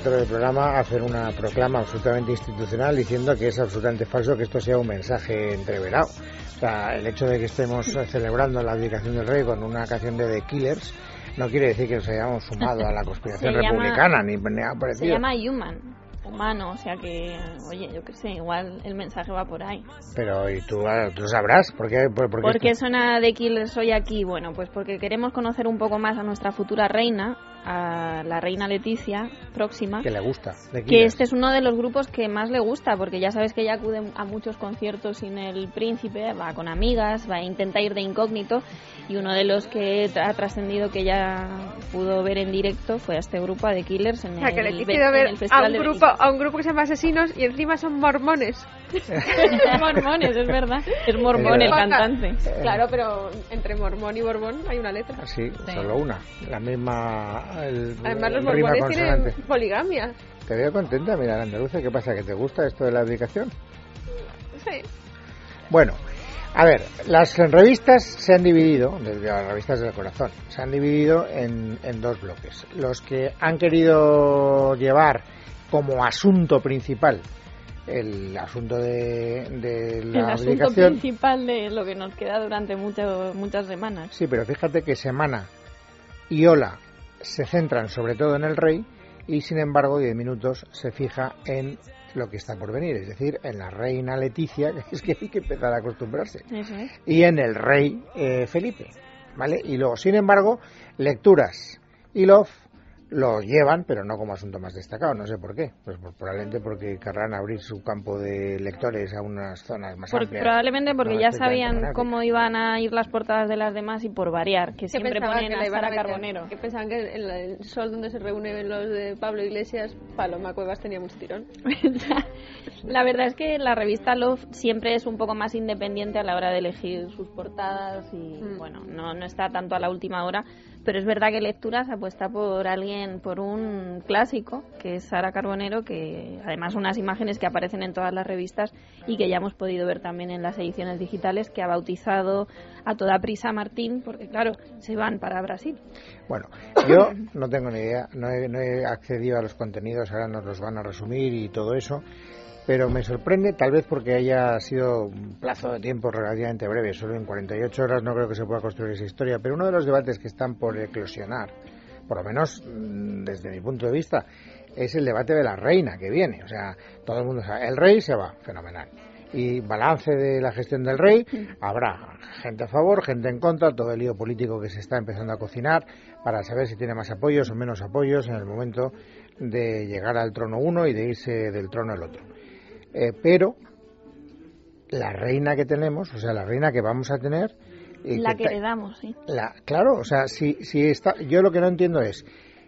Director del programa, hacer una proclama absolutamente institucional diciendo que es absolutamente falso que esto sea un mensaje entreverado. O sea, el hecho de que estemos celebrando la abdicación del rey con una canción de The Killers no quiere decir que nos hayamos sumado a la conspiración Se llama- republicana ni nada Se parecido. llama Human, humano, o sea que, oye, yo qué sé, igual el mensaje va por ahí. Pero ¿y tú, ah, tú sabrás? ¿Por qué? Por, por qué ¿Por qué esto- suena de Killers hoy aquí? Bueno, pues porque queremos conocer un poco más a nuestra futura reina, a la reina Leticia, próxima. que le gusta? Que este es uno de los grupos que más le gusta, porque ya sabes que ella acude a muchos conciertos sin el príncipe, va con amigas, va a intentar ir de incógnito, y uno de los que ha trascendido que ella pudo ver en directo fue a este grupo, a The Killers, en O sea, que el, le Be- quiero en ver el a Festival un, de grupo, a un grupo que se llama Asesinos y encima son mormones. mormones, es verdad. Es mormón el cantante. Claro, pero entre mormón y borbón hay una letra. Ah, Sí, solo una. La misma. El, Además, los mormones tienen poligamia. Te veo contenta, mira, andaluza. ¿Qué pasa? ¿Que te gusta esto de la abdicación? Sí. Bueno, a ver, las revistas se han dividido, desde las revistas del corazón, se han dividido en, en dos bloques. Los que han querido llevar como asunto principal el asunto de, de El la asunto principal de lo que nos queda durante mucho, muchas semanas. Sí, pero fíjate que Semana y Ola se centran sobre todo en el rey y sin embargo 10 minutos se fija en lo que está por venir, es decir, en la reina Leticia, que es que hay que empezar a acostumbrarse. Eso es. y en el rey eh, Felipe, ¿vale? Y luego, sin embargo, lecturas y Love lo llevan, pero no como asunto más destacado, no sé por qué. Pues, pues probablemente porque querrán abrir su campo de lectores a unas zonas más Por- amplias. probablemente porque no ya sabían cómo iban a ir las portadas de las demás y por variar, que ¿Qué siempre ponen que a Sara? Carbonero. Que pensaban que en la- el sol donde se reúnen los de Pablo Iglesias, Paloma Cuevas tenía mucho tirón. La verdad es que la revista Love siempre es un poco más independiente a la hora de elegir sus portadas y Mm. bueno, no, no está tanto a la última hora, pero es verdad que Lecturas apuesta por alguien, por un clásico, que es Sara Carbonero, que además unas imágenes que aparecen en todas las revistas y que ya hemos podido ver también en las ediciones digitales, que ha bautizado a toda prisa Martín, porque claro, se van para Brasil. Bueno, yo no tengo ni idea, no he, no he accedido a los contenidos, ahora nos los van a resumir y todo eso, pero me sorprende, tal vez porque haya sido un plazo de tiempo relativamente breve, solo en 48 horas no creo que se pueda construir esa historia, pero uno de los debates que están por eclosionar por lo menos mm, desde mi punto de vista, es el debate de la reina que viene. O sea, todo el mundo sabe, el rey se va, fenomenal. Y balance de la gestión del rey, habrá gente a favor, gente en contra, todo el lío político que se está empezando a cocinar para saber si tiene más apoyos o menos apoyos en el momento de llegar al trono uno y de irse del trono el otro. Eh, pero la reina que tenemos, o sea, la reina que vamos a tener... y La que heredamos, sí. la, claro, o sea, si, si está, yo lo que no entiendo es,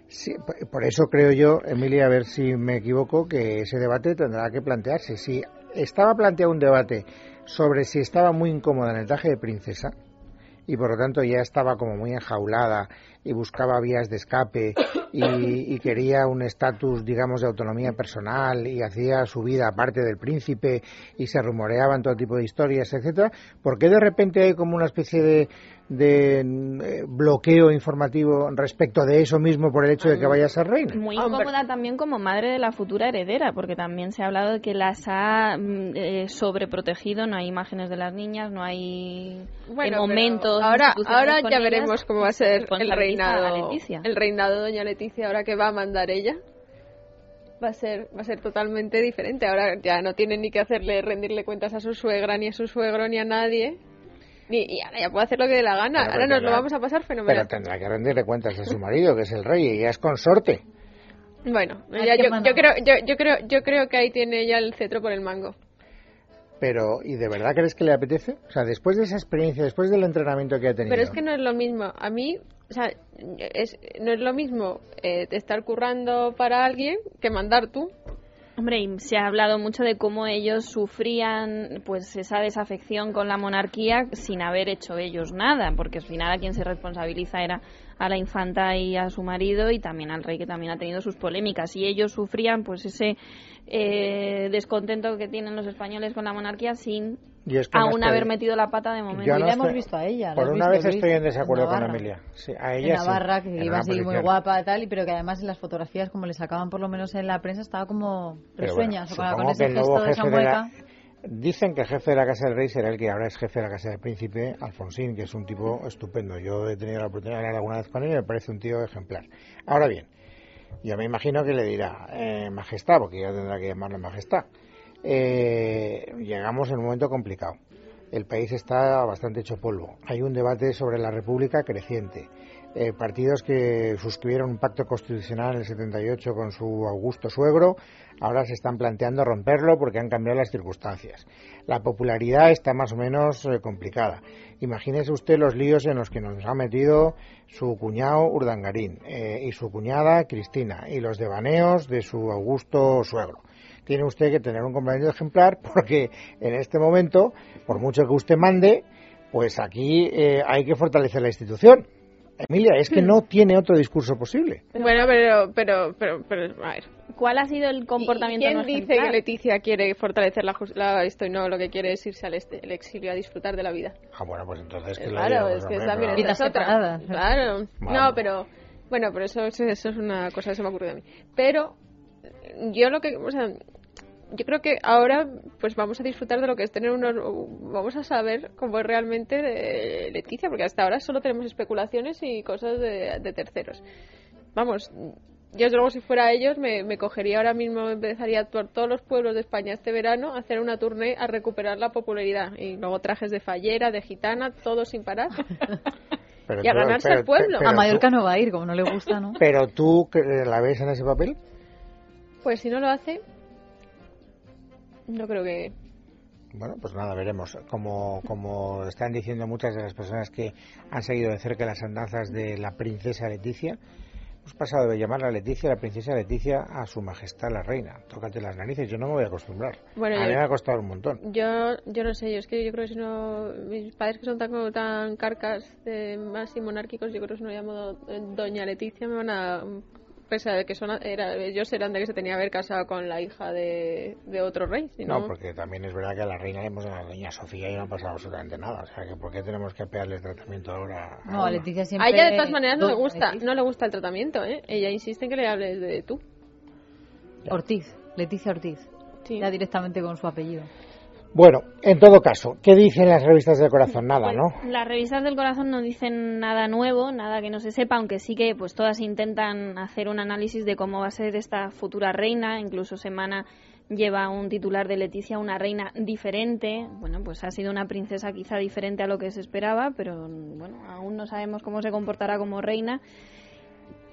si- por- por eso creo yo, Emilia, a ver si me equivoco, que ese debate tendrá que plantearse. Si estaba planteado un debate sobre si estaba muy incómoda en el traje de princesa y por lo tanto ya estaba como muy enjaulada y buscaba vías de escape y, y quería un estatus, digamos, de autonomía personal y hacía su vida aparte del príncipe y se rumoreaban todo tipo de historias, etcétera, ¿por qué de repente hay como una especie de, de eh, bloqueo informativo respecto de eso mismo por el hecho de que vaya a ser reina? Muy Hombre. incómoda también como madre de la futura heredera, porque también se ha hablado de que las ha mm, eh, sobreprotegido, no hay imágenes de las niñas, no hay Bueno, eh, momentos. Ahora, ahora ya ellas. veremos cómo va a ser el reinado. Leticia. El reinado de Doña Leticia, ahora que va a mandar ella, va a ser, va a ser totalmente diferente. Ahora ya no tiene ni que hacerle rendirle cuentas a su suegra, ni a su suegro, ni a nadie. Ni, y ahora ya puede hacer lo que dé la gana. Pero ahora nos lo vamos a pasar Pero fenomenal. tendrá que rendirle cuentas a su marido, que es el rey, y ella es consorte. Bueno, ya yo creo, yo, yo creo, yo creo que ahí tiene ya el cetro por el mango. Pero, ¿y de verdad crees que le apetece? O sea, después de esa experiencia, después del entrenamiento que ha tenido. Pero es que no es lo mismo. A mí, o sea, es, no es lo mismo eh, estar currando para alguien que mandar tú. Hombre, y se ha hablado mucho de cómo ellos sufrían pues esa desafección con la monarquía sin haber hecho ellos nada, porque al final a quien se responsabiliza era a la infanta y a su marido y también al rey que también ha tenido sus polémicas y ellos sufrían pues ese eh, descontento que tienen los españoles con la monarquía sin Yo es que no aún haber metido la pata de momento. Yo y no la hemos visto a ella. la Por una visto, vez estoy en desacuerdo en con. Sí, a En ella sí, Navarra, que en iba así muy guapa y tal, y pero que además en las fotografías, como le sacaban por lo menos en la prensa, estaba como risueña, bueno, o con, ese gesto de de la- mueca. Dicen que el jefe de la Casa del Rey será el que ahora es jefe de la Casa del Príncipe, Alfonsín, que es un tipo estupendo. Yo he tenido la oportunidad de hablar alguna vez con él y me parece un tío ejemplar. Ahora bien, yo me imagino que le dirá eh, Majestad, porque ya tendrá que llamarle Majestad. Eh, llegamos en un momento complicado. El país está bastante hecho polvo. Hay un debate sobre la República creciente. Eh, partidos que suscribieron un pacto constitucional en el 78 con su augusto suegro, ahora se están planteando romperlo porque han cambiado las circunstancias. La popularidad está más o menos eh, complicada. Imagínese usted los líos en los que nos ha metido su cuñado Urdangarín eh, y su cuñada Cristina y los devaneos de su augusto suegro. Tiene usted que tener un compañero ejemplar porque en este momento, por mucho que usted mande, pues aquí eh, hay que fortalecer la institución. Emilia, es que no tiene otro discurso posible. Bueno, pero, pero, pero, pero, a ver. ¿Cuál ha sido el comportamiento ¿Quién no dice que Leticia quiere fortalecer la, la esto y no lo que quiere es irse al este- el exilio a disfrutar de la vida? Ah, bueno, pues entonces que Eh, lo claro, es pues, que también es otra. Claro. Vamos. No, pero bueno, pero eso, eso, eso es una cosa que se me ha ocurrido a mí. Pero yo lo que, o sea, yo creo que ahora pues vamos a disfrutar de lo que es tener unos vamos a saber cómo es realmente de Leticia porque hasta ahora solo tenemos especulaciones y cosas de, de terceros vamos yo desde luego si fuera ellos me, me cogería ahora mismo empezaría por todos los pueblos de España este verano a hacer una tournée a recuperar la popularidad y luego trajes de fallera de gitana todo sin parar pero y a tú- ganarse pero- el pueblo. pero a tú- Mallorca no va a ir, como no le gusta, ¿no? Pero tú la ves en ese papel, pues si no lo hace no creo que bueno, pues nada, veremos. Como, como están diciendo muchas de las personas que han seguido de cerca las andanzas de la princesa Leticia, hemos pasado de llamarla Leticia, la princesa Leticia, a su majestad la reina. Tócate las narices, yo no me voy a acostumbrar. Bueno, a yo- mí me ha costado un montón. Yo, yo no sé, yo es que yo creo que si no, mis padres que son tan, tan carcas, de, más y monárquicos, yo creo que si no llamo do- Doña Leticia me van a, pese a que son, era, ellos eran de que se tenía que haber casado con la hija de, de otro rey, si No, no, porque también es verdad que a la reina le hemos dado a la doña Sofía y no ha pasado absolutamente nada. O sea, que ¿por qué tenemos que pegarle el tratamiento ahora? No, a? Leticia siempre... a ella de todas maneras no le gusta, no le gusta el tratamiento, ¿eh? Ella insiste en que le hables de tú. Ortiz, Leticia Ortiz. Sí. Ya directamente con su apellido. Bueno, en todo caso, ¿qué dicen las revistas del corazón? Nada, Pues, ¿no? Las revistas del corazón no dicen nada nuevo, nada que no se sepa, aunque sí que pues todas intentan hacer un análisis de cómo va a ser esta futura reina, incluso Semana lleva un titular de Leticia, una reina diferente. Bueno, pues ha sido una princesa quizá diferente a lo que se esperaba, pero bueno, aún no sabemos cómo se comportará como reina.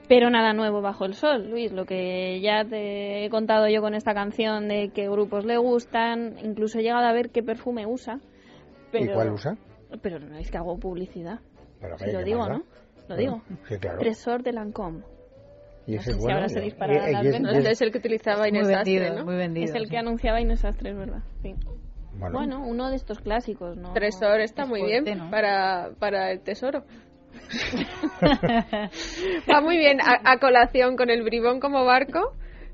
Pero nada nuevo bajo el sol, Luis. Lo que ya te he contado yo con esta canción de qué grupos le gustan, incluso he llegado a ver qué perfume usa. Pero, ¿Y cuál usa? Pero no es que hago publicidad. Pero, Si lo ¿qué digo? ¿no? Lo Bueno, digo. Sí, claro. Tresor de Lancôme. Y no ese sé es si bueno. ahora se las es- ventas. es- es el que utilizaba Muy Inés Sastre, vendido, ¿no? muy vendido. Es el sí. que anunciaba Inés Astre, es verdad. Sí. bueno, Bueno, uno de estos clásicos, ¿no? Tresor está Es muy fuerte, bien ¿no? para, para el tesoro. Va muy bien a, a colación con el bribón como barco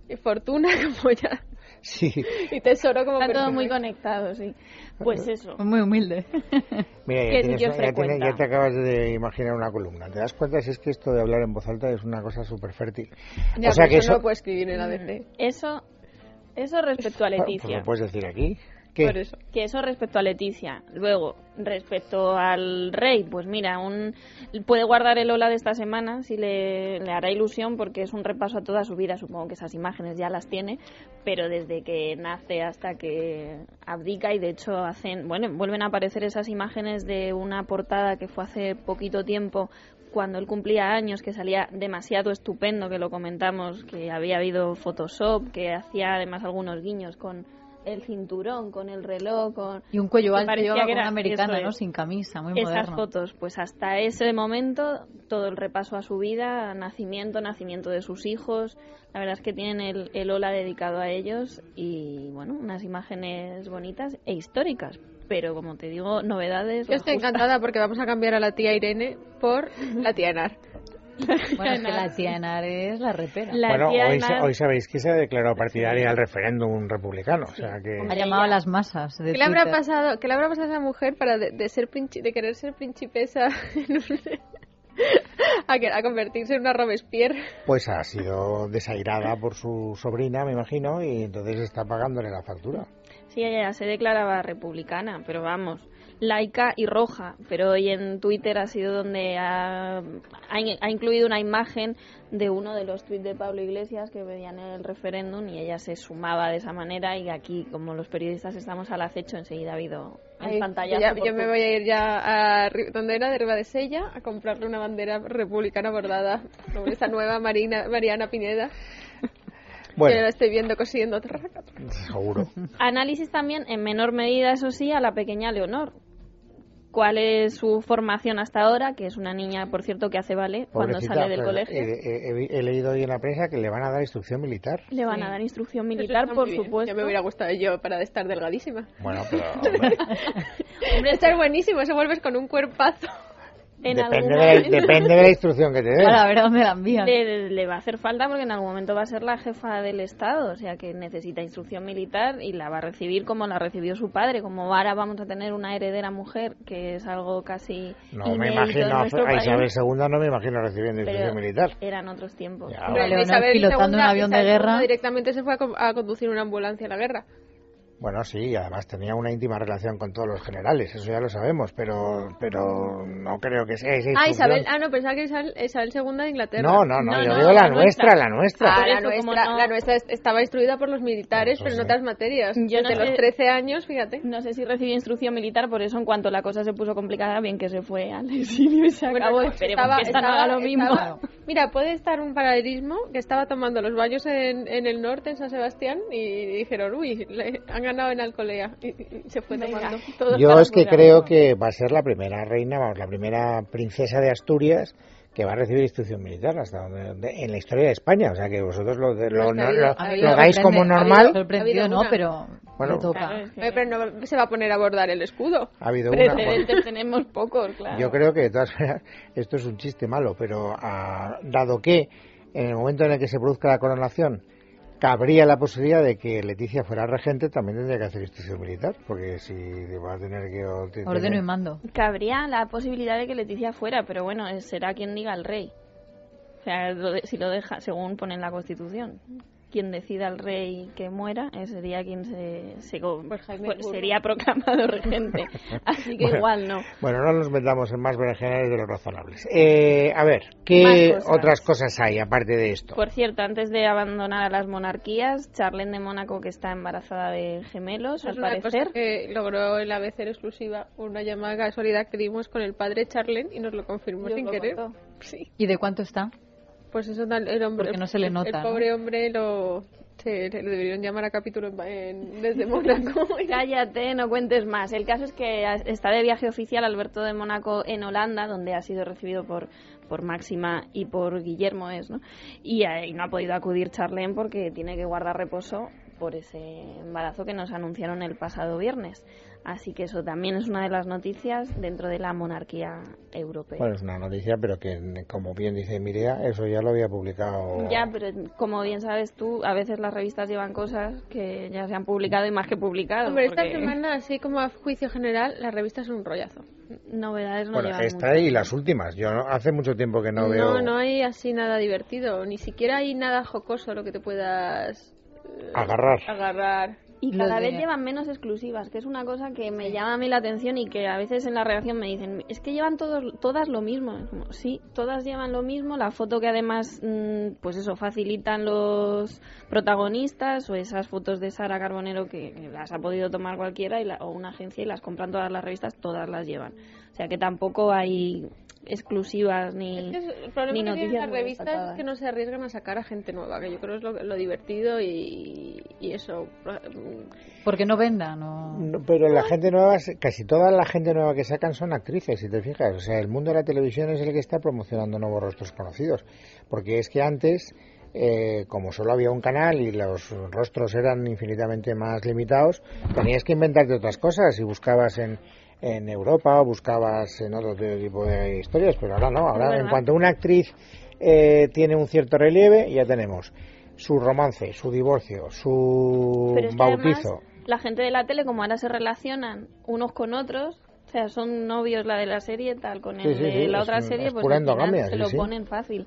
y fortuna como ya sí. y tesoro como Está todo perfume. muy conectado, sí. Pues eso. Muy humilde. Mira, ya, ¿Qué tienes- ya tienes- ya te acabas de imaginar una columna. ¿Te das cuenta si es que esto de hablar en voz alta es una cosa súper fértil? Ya, o sea que eso eso... no lo puedo escribir en la ABC. Eso, eso respecto a Pues Leticia. lo puedes decir aquí. Que eso respecto a Leticia. Luego, respecto al rey, pues mira, un puede guardar el hola de esta semana si le, le hará ilusión porque es un repaso a toda su vida. Supongo que esas imágenes ya las tiene, pero desde que nace hasta que abdica y de hecho hacen, bueno, vuelven a aparecer esas imágenes de una portada que fue hace poquito tiempo cuando él cumplía años, que salía demasiado estupendo, que lo comentamos, que había habido Photoshop, que hacía además algunos guiños con el cinturón, con el reloj, con... Y un cuello alto parecía lleva que era- una americana, ¿no? es. Sin camisa, muy Esas moderno. fotos, pues hasta ese momento, todo el repaso a su vida, nacimiento, nacimiento de sus hijos, la verdad es que tienen el, el Ola dedicado a ellos y, bueno, unas imágenes bonitas e históricas, pero como te digo, novedades... Yo estoy justas. encantada porque vamos a cambiar a la tía Irene por la tía Enar. Bueno, es que la tía Enar es la repera. La bueno, hoy, Enar- hoy sabéis que se ha declarado partidaria al referéndum republicano. O sea que... Ha llamado a las masas de ¿Qué le habrá pasado? ¿Qué le habrá pasado a esa mujer para de, de ser princi- de querer ser principesa en un- a, que- a convertirse en una Robespierre? Pues ha sido desairada por su sobrina, me imagino, y entonces está pagándole la factura. Sí, ella se declaraba republicana, pero vamos, laica y roja. Pero hoy en Twitter ha sido donde ha, ha in- ha incluido una imagen de uno de los tweets de Pablo Iglesias que veían el referéndum y ella se sumaba de esa manera y aquí, como los periodistas estamos al acecho, enseguida ha habido Ay, ya- por yo me voy a ir ya a donde era de Riva de Sella a comprarle una bandera republicana bordada sobre esa nueva Marina, Mariana Pineda que la Bueno, estoy viendo cosiendo seguro. Análisis también, en menor medida, eso sí, a la pequeña Leonor. ¿Cuál es su formación hasta ahora? Que es una niña, por cierto, que hace ballet cuando sale del pero colegio. He, he- he leído hoy en la prensa que le van a dar instrucción militar. Le van Sí. a dar instrucción militar, por bien. supuesto. Ya me hubiera gustado yo para estar delgadísima. Bueno, pero hombre, Hombre, estar buenísimo, eso vuelves con un cuerpazo. En depende, de la, momento depende de la instrucción que te den. Para ver dónde la envían. le, le va a hacer falta porque en algún momento va a ser la jefa del Estado, o sea que necesita instrucción militar y la va a recibir como la recibió su padre. Como ahora vamos a tener una heredera mujer, que es algo casi No me imagino a, Isabel II, no me imagino recibiendo pero instrucción militar. eran otros tiempos. Ya, bueno. Pilotando un avión de guerra. Directamente se fue a, co- a conducir una ambulancia a la guerra. Bueno, sí, y además tenía una íntima relación con todos los generales, eso ya lo sabemos, pero pero no creo que sea esa Ah. Isabel, ah, no, pensaba que Isabel, Isabel II de Inglaterra. No, no, no, No, yo no, digo la, la nuestra, nuestra. la nuestra. Ah, la eso, nuestra, no- la nuestra es- estaba instruida por los militares, Eso pero en sí. otras materias. Yo no Desde sé- los 13 años, fíjate. No sé si recibió instrucción militar, por eso en cuanto la cosa se puso complicada, bien que se fue al exilio y se Bueno, acabó. no, Esperemos estaba- que esta no estaba- haga lo mismo. estaba- Mira, puede estar un paralelismo que estaba tomando los baños en, en el norte, en San Sebastián, y dijeron, uy, le han ganado en Alcolea. Y, y se fue Venga. tomando. Todo Yo es que creo que va a ser la primera reina, vamos, la primera princesa de Asturias que va a recibir instrucción militar hasta donde, donde- en la historia de España. O sea que vosotros lo, de- lo, no- ha habido- lo- lo dais como normal. Sorprendido, no, una. pero Bueno, le toca. Claro, es que Pero no se va a poner a bordar el escudo. Ha habido una. bueno, Precedentes tenemos pocos, claro. Yo creo que de todas maneras esto es un chiste malo, pero ah, dado que en el momento en el que se produzca la coronación cabría la posibilidad de que Leticia fuera regente, también tendría que hacer instrucción militar, porque si va a tener que... Ordeno tener- y mando. Cabría la posibilidad de que Leticia fuera, pero bueno, será quien diga el rey. O sea, lo de- si lo deja, según pone en la Constitución. Quien decida al rey que muera, ese sería quien se, se Pues sería proclamado regente. Así que Bueno, igual no. Bueno, no nos metamos en más berenjenales de los razonables. Eh, a ver, ¿qué cosas. otras cosas hay aparte de esto? Por cierto, antes de abandonar a las monarquías, Charlene de Mónaco que está embarazada de gemelos, es al una cosa parecer. que logró el ABC en exclusiva, una llamada casualidad que dimos con el padre Charlen y nos lo confirmó Yo sin lo querer. Sí. ¿Y de cuánto está? Pues eso tal- el hombre, Porque no se le el- nota, El, pobre hombre lo se, le deberían llamar a capítulo en- en- desde Mónaco. Cállate, no cuentes más. El caso es que está de viaje oficial Alberto de Mónaco en Holanda, donde ha sido recibido por, por Máxima y por Guillermo, es, ¿no? Y, y no ha podido acudir Charlene porque tiene que guardar reposo por ese embarazo que nos anunciaron el pasado viernes. Así que eso también es una de las noticias dentro de la monarquía europea. Bueno, es una noticia, pero que, como bien dice Mirea, eso ya lo había publicado. Ya, pero como bien sabes tú, a veces las revistas llevan cosas que ya se han publicado y más que publicado. Hombre, esta porque semana, así como a juicio general, las revistas son un rollazo. Novedades no Bueno, llevan esta mucho. y las últimas. Yo no- hace mucho tiempo que no, No, veo no hay así nada divertido, ni siquiera hay nada jocoso a lo que te puedas agarrar. agarrar. Y Lo cada de- vez llevan menos exclusivas, que es una cosa que me llama a mí la atención y que a veces en la redacción me dicen, es que llevan todos, todas lo mismo. Como, sí, todas llevan lo mismo, la foto que además, mm, pues eso, facilitan los protagonistas o esas fotos de Sara Carbonero que, que las ha podido tomar cualquiera y la- o una agencia y las compran todas las revistas, todas las llevan. O sea que tampoco hay exclusivas ni... Es que es- el ni que noticias las revistas destacadas. es que no se arriesgan a sacar a gente nueva, que yo creo es lo, lo divertido y, y eso. Porque no venda, no. No, pero la gente nueva, casi toda la gente nueva que sacan son actrices, si te fijas. O sea, el mundo de la televisión es el que está promocionando nuevos rostros conocidos. Porque es que antes, eh, como solo había un canal y los rostros eran infinitamente más limitados, tenías que inventarte otras cosas y buscabas en, en Europa o buscabas en otro tipo de historias, pero ahora no. Ahora, en cuanto una actriz eh, tiene un cierto relieve, ya tenemos su romance, su divorcio, su Pero es que bautizo. además, la gente de la tele, como ahora se relacionan unos con otros, o sea, son novios la de la serie, tal, con el sí, de sí, la otra serie, es pues se lo ponen fácil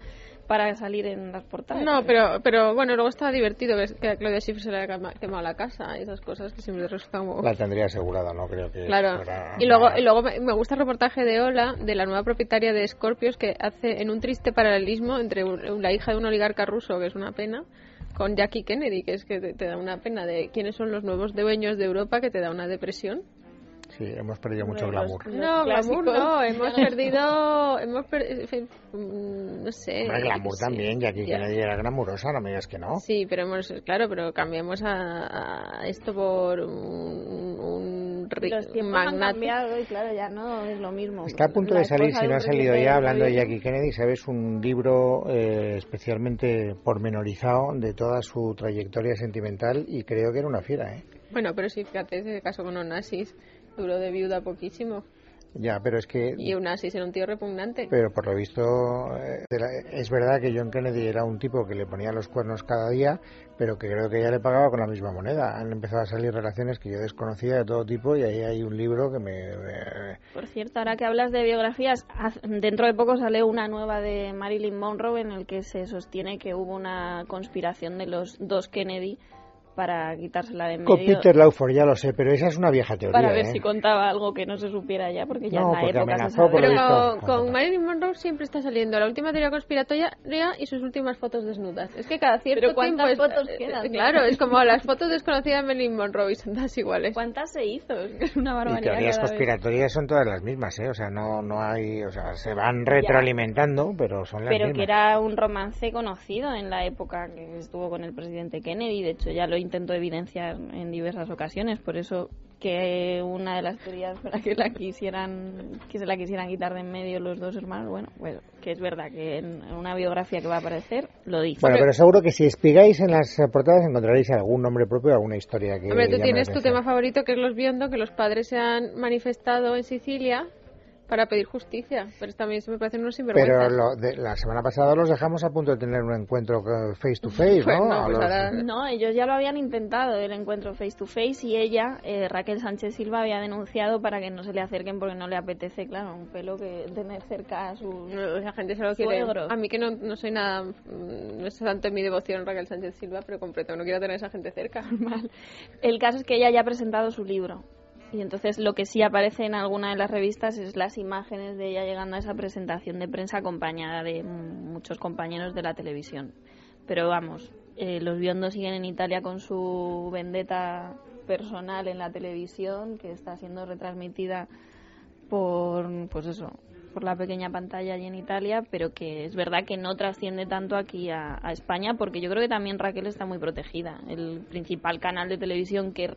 para salir en las portadas. No, pero, pero bueno, luego está divertido que, que a Claudia Schiffer se le haya quema- quemado la casa y esas cosas que siempre resultan como... La tendría asegurada, no creo que Claro. fuera Y luego, y luego me me gusta el reportaje de Ola, de la nueva propietaria de Scorpios, que hace en un triste paralelismo entre un- la hija de un oligarca ruso, que es una pena, con Jackie Kennedy, que es que te, te da una pena de quiénes son los nuevos dueños de Europa, que te da una depresión. Sí, hemos perdido mucho Los- glamour. Los no, glamour no, hemos perdido, hemos per- mm, no sé. Hombre, glamour sí, también, ya que ya. Kennedy era glamurosa, no me digas que no. Sí, pero hemos, claro, pero cambiamos a, a esto por un, un Los tiempos han magnate. cambiado y claro, ya no es lo mismo. Está a punto La de salir, si no ha salido ya, hablando de. Jackie Kennedy, sabes, un libro eh, especialmente pormenorizado de toda su trayectoria sentimental y creo que era una fiera, ¿eh? Bueno, pero sí, fíjate, ese caso con un nazis duró de viuda poquísimo. Ya, pero es que... Y un nazis era un tío repugnante. Pero por lo visto, eh, es verdad que John Kennedy era un tipo que le ponía los cuernos cada día, pero que creo que ella le pagaba con la misma moneda. Han empezado a salir relaciones que yo desconocía de todo tipo y ahí hay un libro que me... Por cierto, ahora que hablas de biografías, dentro de poco sale una nueva de Marilyn Monroe en el que se sostiene que hubo una conspiración de los dos Kennedy para quitársela de Con medio Peter Lawford, ya lo sé, pero esa es una vieja teoría. para ver ¿eh? si contaba algo que no se supiera ya, porque ya No, en la época se amenazó sabe. lo Pero visto. con, con Marilyn Monroe siempre está saliendo la última teoría conspiratoria y sus últimas fotos desnudas. Es que cada cierto Pero ¿cuántas tiempo es- fotos eh, quedan? Claro, es como las fotos desconocidas de Marilyn Monroe y son todas iguales. ¿Cuántas se hizo? Es que es una Y barbaridad. teorías cada vez. conspiratorias son todas las mismas, ¿eh? O sea, no, no hay... O sea, se van retroalimentando, pero son las Pero mismas. que era un romance conocido en la época que estuvo con el presidente Kennedy. De hecho, ya lo intentó evidenciar en diversas ocasiones. Por eso que una de las teorías para que la quisieran que se la quisieran quitar de en medio los dos hermanos, bueno, pues que es verdad que en una biografía que va a aparecer lo dice. Bueno, pero seguro que si espigáis en las portadas encontraréis algún nombre propio, alguna historia que... Hombre, tú tienes tu tema favorito que es los Biondo, que los padres se han manifestado en Sicilia para pedir justicia. Pero también se me parecen unos sinvergüenzas. Pero lo de, la semana pasada los dejamos a punto de tener un encuentro eh, face to face, Pues ¿no? pues los- ahora- No, ellos ya lo habían intentado, el encuentro face to face, y ella, eh, Raquel Sánchez Silva, había denunciado para que no se le acerquen porque no le apetece, claro, un pelo que tener cerca a sus No, la gente se lo quiere. suegros. A mí que no, no soy nada, mm, no es tanto en mi devoción Raquel Sánchez Silva, pero completo, no quiero tener a esa gente cerca. Mal. El caso es que ella ya ha presentado su libro. Y entonces lo que sí aparece en alguna de las revistas es las imágenes de ella llegando a esa presentación de prensa acompañada de muchos compañeros de la televisión. Pero vamos, eh, los biondos siguen en Italia con su vendetta personal en la televisión que está siendo retransmitida por pues eso por la pequeña pantalla allí en Italia pero que es verdad que no trasciende tanto aquí a, a España porque yo creo que también Raquel está muy protegida el principal canal de televisión que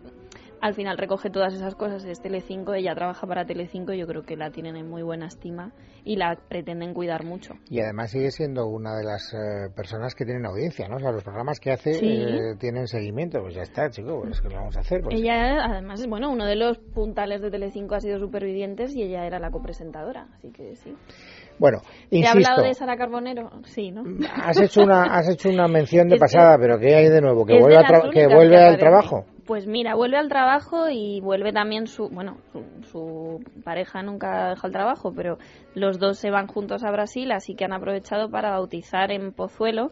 al final recoge todas esas cosas es Telecinco ella trabaja para Telecinco y yo creo que la tienen en muy buena estima y la pretenden cuidar mucho Y además sigue siendo una de las eh, personas que tienen audiencia, ¿no? O sea, los programas que hace Sí. eh, tienen seguimiento. Pues ya está, chico, pues ¿qué le vamos a hacer? Pues, ella además es bueno uno de los puntales de Telecinco ha sido supervivientes y ella era la copresentadora así que sí Bueno, ¿Te he insisto, hablado de Sara Carbonero? Sí, ¿no? has hecho una has hecho una mención de que- pasada, pero ¿qué hay de nuevo? ¿Que vuelve, a que vuelve que al trabajo? Pues mira, vuelve al trabajo y vuelve también su, bueno, su, su pareja nunca deja el trabajo, pero los dos se van juntos a Brasil, así que han aprovechado para bautizar en Pozuelo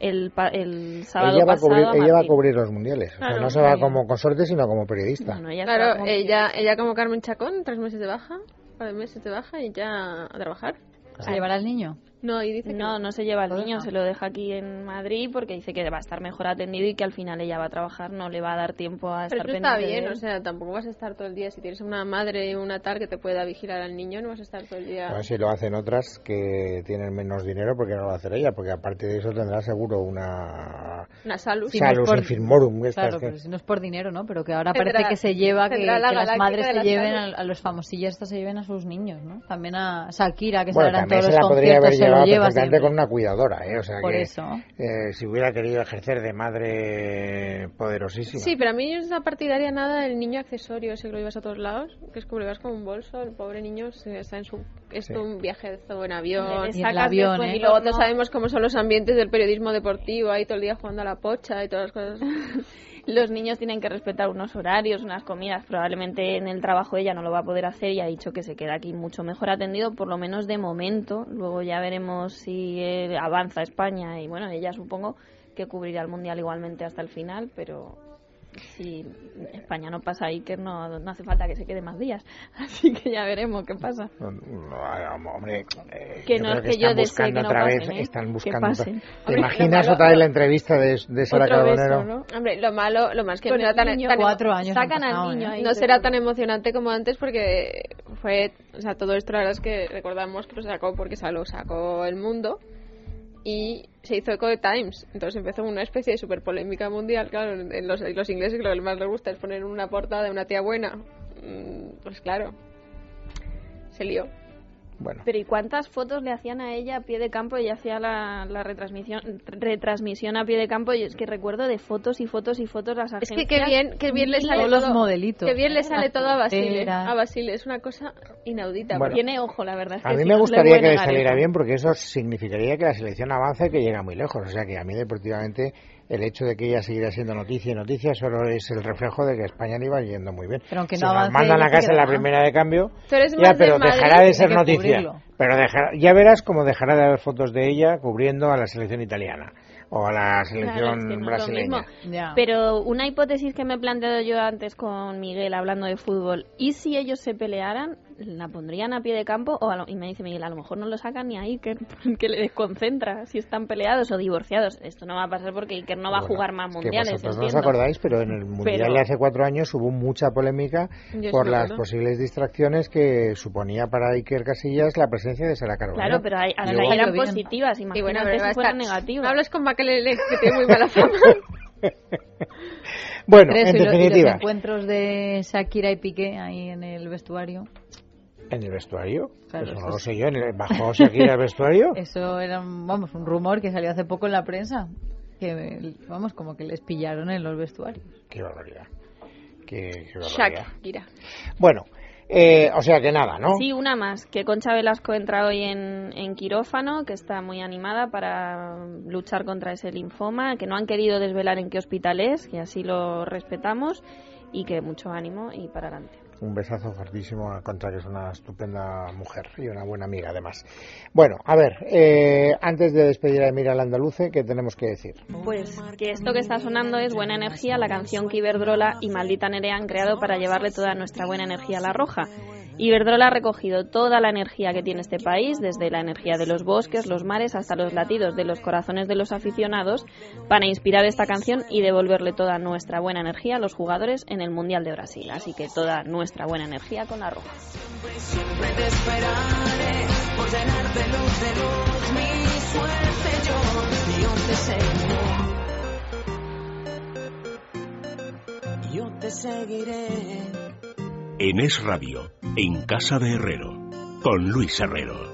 el, pa- el sábado Ella va, a pasado cubrir, a ella va a cubrir los mundiales. O sea, Claro, no se va sí. como consorte, sino como periodista. Bueno, ella está Claro, como- ella, ella como Carmen Chacón, tres meses de baja, de meses de baja y ya a trabajar. ¿Se llevará al niño? No, y dice que No, no se lleva al niño, deja. se lo deja aquí en Madrid porque dice que va a estar mejor atendido y que al final ella va a trabajar, no le va a dar tiempo a Pero estar eso está pendiente de bien, o sea, tampoco vas a estar todo el día. Si tienes una madre y una tal que te pueda vigilar al niño, no vas a estar todo el día. A ver si lo hacen otras que tienen menos dinero, porque no lo va a hacer ella, porque aparte de eso tendrá seguro una Una salud. No es salus por- infirmorum. estas Claro, que- pero si no es por dinero, ¿no? Pero que ahora Tendrá- parece que se lleva que, la que las madres se la lleven a, a los famosillos estos se lleven a sus niños, ¿no? También a Shakira, que Bueno, en también todos se la los podría haber conciertos, se lo llevado lleva perfectamente con una cuidadora, ¿eh? O sea Por que eso. eh, si hubiera querido ejercer de madre poderosísima. Sí, pero a mí no es la partidaria nada del niño accesorio, ese que lo llevas a todos lados, que es como lo llevas como un bolso, el pobre niño se está en su esto Sí. un viajezo en avión. Y en el avión, después ¿eh? Y luego todos sabemos cómo son los ambientes del periodismo deportivo, ahí todo el día jugando a la pocha y todas las cosas. Los niños tienen que respetar unos horarios, unas comidas. Probablemente en el trabajo ella no lo va a poder hacer y ha dicho que se queda aquí mucho mejor atendido, por lo menos de momento. Luego ya veremos si eh, avanza España y bueno, ella supongo que cubrirá el mundial igualmente hasta el final, pero si España no pasa ahí, que no, no hace falta que se quede más días. Así que ya veremos qué pasa. No, no, hombre, eh, Que yo no creo es que yo están desee buscando que no otra vez, pasen, ¿eh? están Que buscando. pasen. ¿Te Hombre, imaginas otra vez la entrevista de, de Sara beso, Carbonero? ¿no? Hombre, lo malo, lo más que Con no será tan, niño, tan- Cuatro años Sacan pasado, al niño ¿eh? ahí. no será tan emocionante como antes porque fue, o sea, todo esto la verdad es que recordamos que lo sacó porque se lo sacó el mundo y se hizo eco de Times, entonces empezó una especie de super polémica mundial, claro, en los, los ingleses lo que más les gusta es poner una portada de una tía buena, Mm, pues claro, se lió. Bueno, Pero ¿y cuántas fotos le hacían a ella a pie de campo? Ella hacía la, la retransmisión, retransmisión a pie de campo y es que recuerdo de fotos y fotos y fotos las Es agencias. que qué bien, qué bien le sale Todos los todo, modelitos. qué bien le sale todo a Basile, fronteras. a Basile, es una cosa inaudita. Bueno. Tiene ojo, la verdad. Es a mí sí, me gustaría que le saliera eso. bien porque eso significaría que la selección avance y que llega muy lejos. O sea que a mí deportivamente el hecho de que ella seguirá siendo noticia y noticia solo es el reflejo de que España le iba yendo muy bien. Pero aunque Si no nos avance, mandan a casa en la primera de cambio, ya, pero dejará de ser noticia. cubrirlo. Pero dejará- ya verás como dejará de haber fotos de ella cubriendo a la selección italiana o a la selección Claro, es que no es lo brasileña. Pero una hipótesis que me he planteado yo antes con Miguel hablando de fútbol, ¿y si ellos se pelearan, la pondrían a pie de campo? O a lo- y me dice Miguel, a lo mejor no lo sacan ni a Iker, que le desconcentra si están peleados o divorciados. Esto no va a pasar porque Iker no va a Bueno, jugar más es que mundiales, vosotros no os acordáis, pero en el Mundial Pero- de hace cuatro años hubo mucha polémica Yo por las posibles distracciones que suponía para Iker Casillas la presencia de Sara Carbonero. Claro, pero hay, ahí eran positivas, Y imagínate bueno, pero si a fueran estar- negativas. Hablas con Makelele, que tiene muy mala fama. Bueno, eso, en y y los definitiva, encuentros de Shakira y Piqué ahí en el vestuario. ¿En el vestuario? Claro, Eso no lo sé yo, ¿en el, ¿bajó Shakira al vestuario? Eso era, un- vamos, un rumor que salió hace poco en la prensa. Que, vamos, como que les pillaron en los vestuarios. Qué barbaridad. Qué, qué barbaridad. Shakira. Bueno, Eh, o sea que nada, ¿no? Sí, una más, que Concha Velasco entra hoy en, en quirófano, que está muy animada para luchar contra ese linfoma, que no han querido desvelar en qué hospital es, que así lo respetamos, y que mucho ánimo y para adelante. Un besazo fortísimo a Concha, que es una estupenda mujer y una buena amiga, además. Bueno, a ver, eh, antes de despedir a Emira Landaluce, ¿qué tenemos que decir? Pues que esto que está sonando es Buena Energía, la canción que Iberdrola y Maldita Nerea han creado para llevarle toda nuestra buena energía a la roja. Iberdrola ha recogido toda la energía que tiene este país, desde la energía de los bosques, los mares, hasta los latidos de los corazones de los aficionados, para inspirar esta canción y devolverle toda nuestra buena energía a los jugadores en el Mundial de Brasil. Así que toda nuestra buena energía con la roja. Siempre te esperaré de luz, mi suerte yo. Yo te seguiré. En Es Radio, en Casa de Herrero, con Luis Herrero.